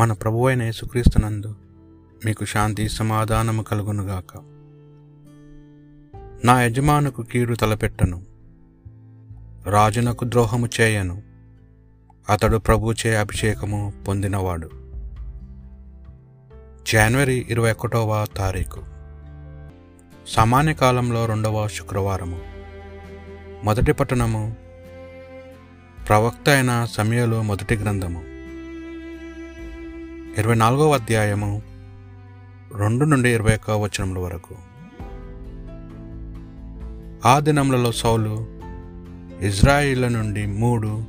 మన ప్రభు అయిన యేసుక్రీస్తునందు మీకు శాంతి సమాధానము కలుగునుగాక. నా యజమానుకు కీడు తలపెట్టను. రాజునకు ద్రోహము చేయను. అతడు ప్రభుచే అభిషేకము పొందినవాడు. జనవరి ఇరవై ఒకటవ తారీఖు. సామాన్య కాలంలో రెండవ శుక్రవారము. మొదటి పట్టణము ప్రవక్త అయిన సమయలో మొదటి గ్రంథము. ఇరవై నాలుగవ అధ్యాయము రెండు నుండి ఇరవై ఒక్క వచనముల వరకు. ఆ దినములలో సౌలు ఇజ్రాయిల్ నుండి మూడు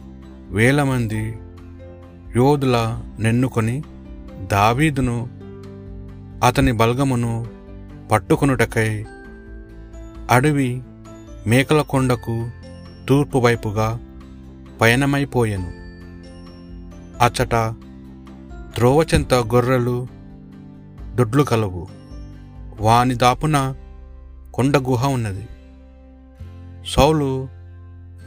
వేల మంది యోధుల నెన్నుకొని దావీదును అతని బల్గమును పట్టుకొనుటకై అడవి మేకల కొండకు తూర్పు వైపుగా పయనమైపోయాను. అచ్చట త్రోవచెంత గొర్రెలు దొడ్లు కలవు. వాని దాపున కొండ గుహ ఉన్నది. సౌలు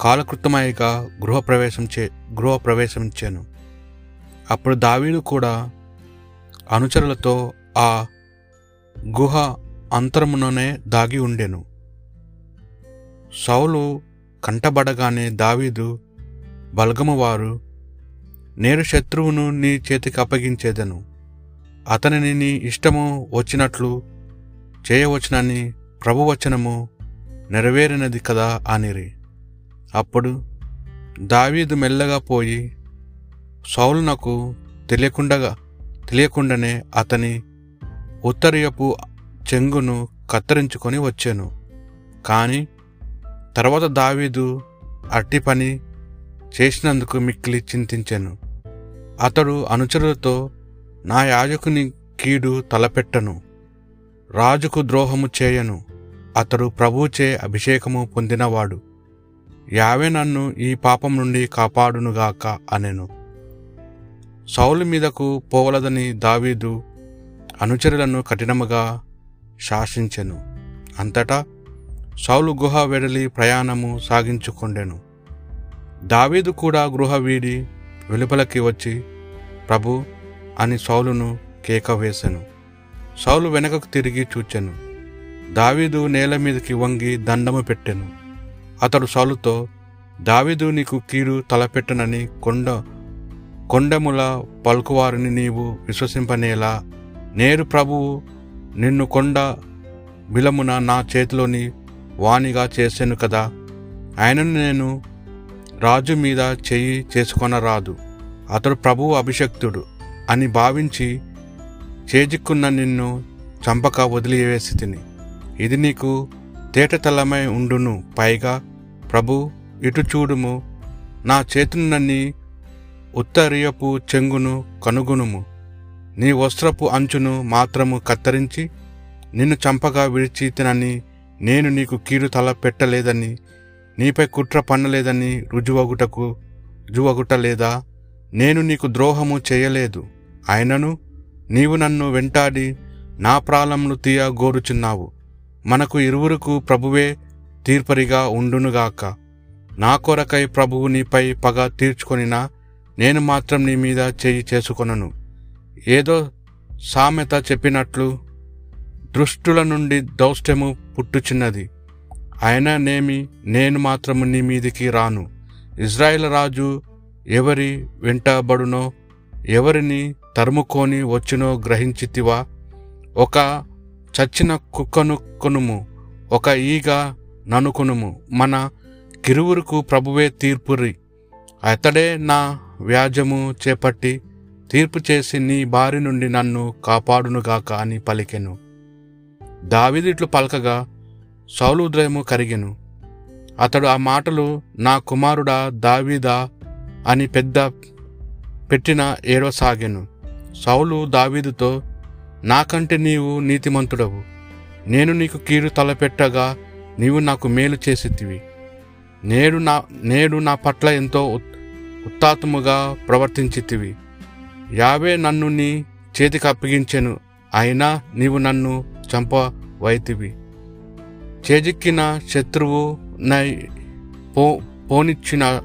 కాలకృతమైగా గృహప్రవేశం చే గృహప్రవేశించాను అప్పుడు దావీలు కూడా అనుచరులతో ఆ గుహ అంతరముననే దాగి ఉండెను. సౌలు కంటబడగానే దావీదు బల్గము వారు నేను శత్రువును నీ చేతికి అప్పగించేదను. అతనిని నీ ఇష్టము వచ్చినట్లు చేయవచ్చునని ప్రభువచనము నెరవేరినది కదా అనిరి. అప్పుడు దావీదు మెల్లగా పోయి సౌలునకు తెలియకుండగా తెలియకుండానే అతని ఉత్తరీయపు చెంగును కత్తిరించుకొని వచ్చాను. కానీ తర్వాత దావీదు అట్టి పని చేసినందుకు మిక్కిలి చింతించాను. అతడు అనుచరులతో నా యాజకుని కీడు తలపెట్టను రాజుకు ద్రోహము చేయను అతడు ప్రభుచే అభిషేకము పొందినవాడు. యావే నన్ను ఈ పాపం నుండి కాపాడునుగాక అనెను. సౌలు మీదకు పోవలదని దావీదు అనుచరులను కఠినముగా శాసించెను. అంతటా సౌలు గుహ వెడలి ప్రయాణము సాగించుకొండెను. దావీదు కూడా గృహ వీడి వెలుపలకి వచ్చి ప్రభు అని సౌలును కేక వేశాను సౌలు వెనకకు తిరిగి చూచాను. దావీదు నేల మీదకి వంగి దండము పెట్టాను. అతడు సౌలుతో దావీదు నీకు కీడు తలపెట్టనని కొండ కొండముల పలుకువారిని నీవు విశ్వసింపనేలా. నేరు ప్రభువు నిన్ను కొండ బిలమున నా చేతిలోని వాణిగా చేశాను కదా. ఆయనను నేను రాజు మీద చెయ్యి చేసుకొనరాదు. అతడు ప్రభువు అభిషక్తుడు అని భావించి చేజిక్కున్న నిన్ను చంపక వదిలివేసి తిని. ఇది నీకు తేటతలమై ఉండును. పైగా ప్రభు ఇటు చూడుము. నా చేతునన్ని ఉత్తరీయపు చెంగును కనుగొనుము. నీ వస్త్రపు అంచును మాత్రము కత్తిరించి నిన్ను చంపగా విడిచి తినని నేను నీకు కీడు తల పెట్టలేదని నీపై కుట్ర పన్నలేదని రుజువగుటకు రుజువగుట లేదా నేను నీకు ద్రోహము చేయలేదు. ఆయనను నీవు నన్ను వెంటాడి నా ప్రాణములు తీయ గోరుచున్నావు మనకు ఇరువురుకు ప్రభువే తీర్పరిగా ఉండునుగాక. నా కొరకై ప్రభువు నీపై పగ తీర్చుకొనినా నేను మాత్రం నీ మీద చేయి చేసుకొనను. ఏదో సామెత చెప్పినట్లు దృష్టుల నుండి దౌష్ట్యము పుట్టుచున్నది. అయినా నేమి నేను మాత్రము నీ మీదికి రాను. ఇజ్రాయెల్ రాజు ఎవరి వెంటబడునో ఎవరిని తరుముకొని వచ్చినో గ్రహించితివా? ఒక చచ్చిన కుక్కను కొనుము ఒక ఈగ ననుకొనుము మన కిరువురుకు ప్రభువే తీర్పురి. అతడే నా వ్యాజము చేపట్టి తీర్పు చేసి నీ బారి నుండి నన్ను కాపాడునుగాక అని పలికెను. దావిదిట్లు పలకగా సౌలు ఉదయము కరిగెను. అతడు ఆ మాటలు నా కుమారుడా దావీదా అని పెద్ద పెట్టిన ఏడవసాగెను సౌలు దావీదుతో నాకంటే నీవు నీతిమంతుడవు. నేను నీకు కీడు తలపెట్టగా నీవు నాకు మేలు చేసితివి. నేడు నా నేడు నా పట్ల ఎంతో ఉత్తాతముగా ప్రవర్తించితివి. యావే నన్ను నీ చేతికి అప్పగించెను. అయినా నీవు నన్ను చంపవైతివి. చేజిక్కిన శత్రువు నై పో పోనిచ్చిన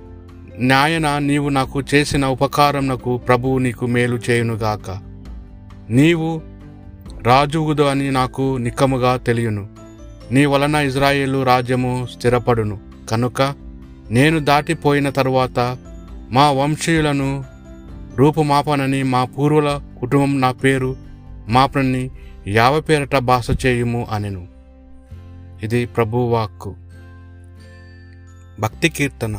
నాయన నీవు నాకు చేసిన ఉపకారంనకు ప్రభువు నీకు మేలు చేయునుగాక నీవు రాజుగుదు అని నాకు నిక్కముగా తెలియను. నీ వలన ఇజ్రాయేలు రాజ్యము స్థిరపడును. కనుక నేను దాటిపోయిన తరువాత మా వంశీయులను రూపుమాపనని మా పూర్వుల కుటుంబం నా పేరు మాపనని యావ పేరట భాష చేయుము అనెను. ఇది ప్రభు వాక్కు భక్తి కీర్తన.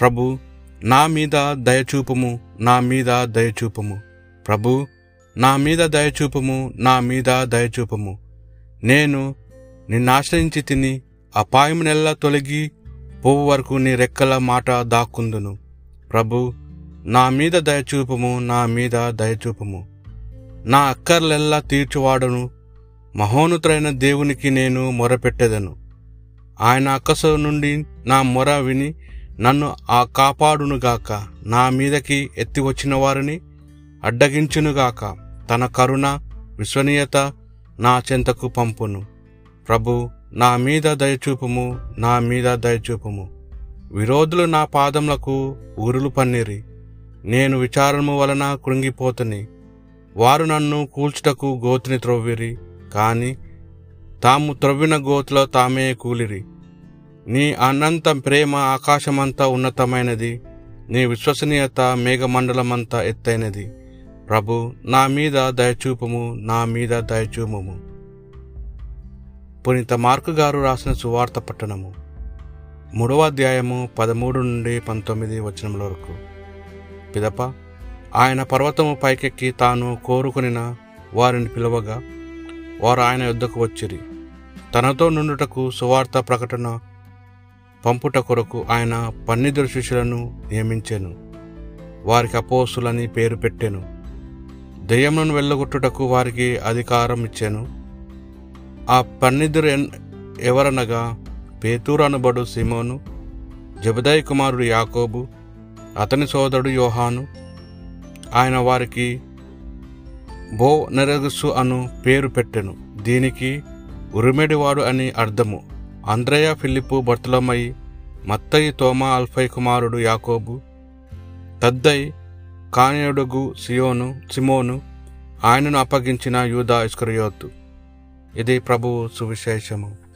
ప్రభు నా మీద దయచూపము నా మీద దయచూపము ప్రభు నా మీద దయచూపము నా మీద దయచూపము నేను నిన్నాశ్రయించి తిని అపాయమునెల్లా తొలగి పువ్వు వరకు నీ రెక్కల మాట దాక్కుందును. ప్రభు నా మీద దయచూపము నా మీద దయచూపము నా అక్కర్లెల్లా తీర్చువాడను మహోనుతులైన దేవునికి నేను మొరపెట్టెదను. ఆయన అక్కస నుండి నా మొర విని నన్ను ఆ కాపాడునుగాక నా మీదకి ఎత్తి వచ్చిన వారిని అడ్డగించునుగాక తన కరుణ విశ్వనీయత నా చెంతకు పంపును. ప్రభు నా మీద దయచూపుము నా మీద దయచూపుము. విరోధులు నా పాదములకు ఊరులు పన్నిరి. నేను విచారము వలన కృంగిపోతుని. వారు నన్ను కూల్చుటకు గోతిని త్రొవ్విరి. కాని తాము త్రవ్విన గోతులో తామే కూలిరి. నీ అనంత ప్రేమ ఆకాశమంతా ఉన్నతమైనది. నీ విశ్వసనీయత మేఘమండలమంతా ఎత్తైనది. ప్రభు నా మీద దయచూపము నా మీద దయచూపము పునీత మార్కు గారు రాసిన సువార్త పట్టణము. మూడవ అధ్యాయము పదమూడు నుండి పంతొమ్మిది వచనముల వరకు. పిదప ఆయన పర్వతము పైకెక్కి తాను కోరుకునిన వారిని పిలవగా వారు ఆయన యుద్ధకు వచ్చిరి. తనతో నుండుటకు సువార్త ప్రకటన పంపుట కొరకు ఆయన పన్నిదురు శిష్యులను నియమించాను. వారికి అపోసులని పేరు పెట్టాను. దెయ్యములను వెళ్ళగొట్టుటకు వారికి అధికారం ఇచ్చాను. ఆ పన్నిదురు ఎవరనగా పేతూరు అనబడు సిమోను జబదాయి కుమారుడు యాకోబు అతని సోదరుడు యోహాను. ఆయన వారికి బో నెరగుసు అను పేరు పెట్టెను. దీనికి ఉరిమెడివాడు అని అర్థము. అంద్రయ ఫిలిప్పు బర్తలమై మత్తయి తోమా అల్ఫై కుమారుడు యాకోబు తద్దై కానియుడుగు సియోను సిమోను ఆయనను అప్పగించిన యూదా ఇస్కరియోతు. ఇది ప్రభువు సువిశేషము.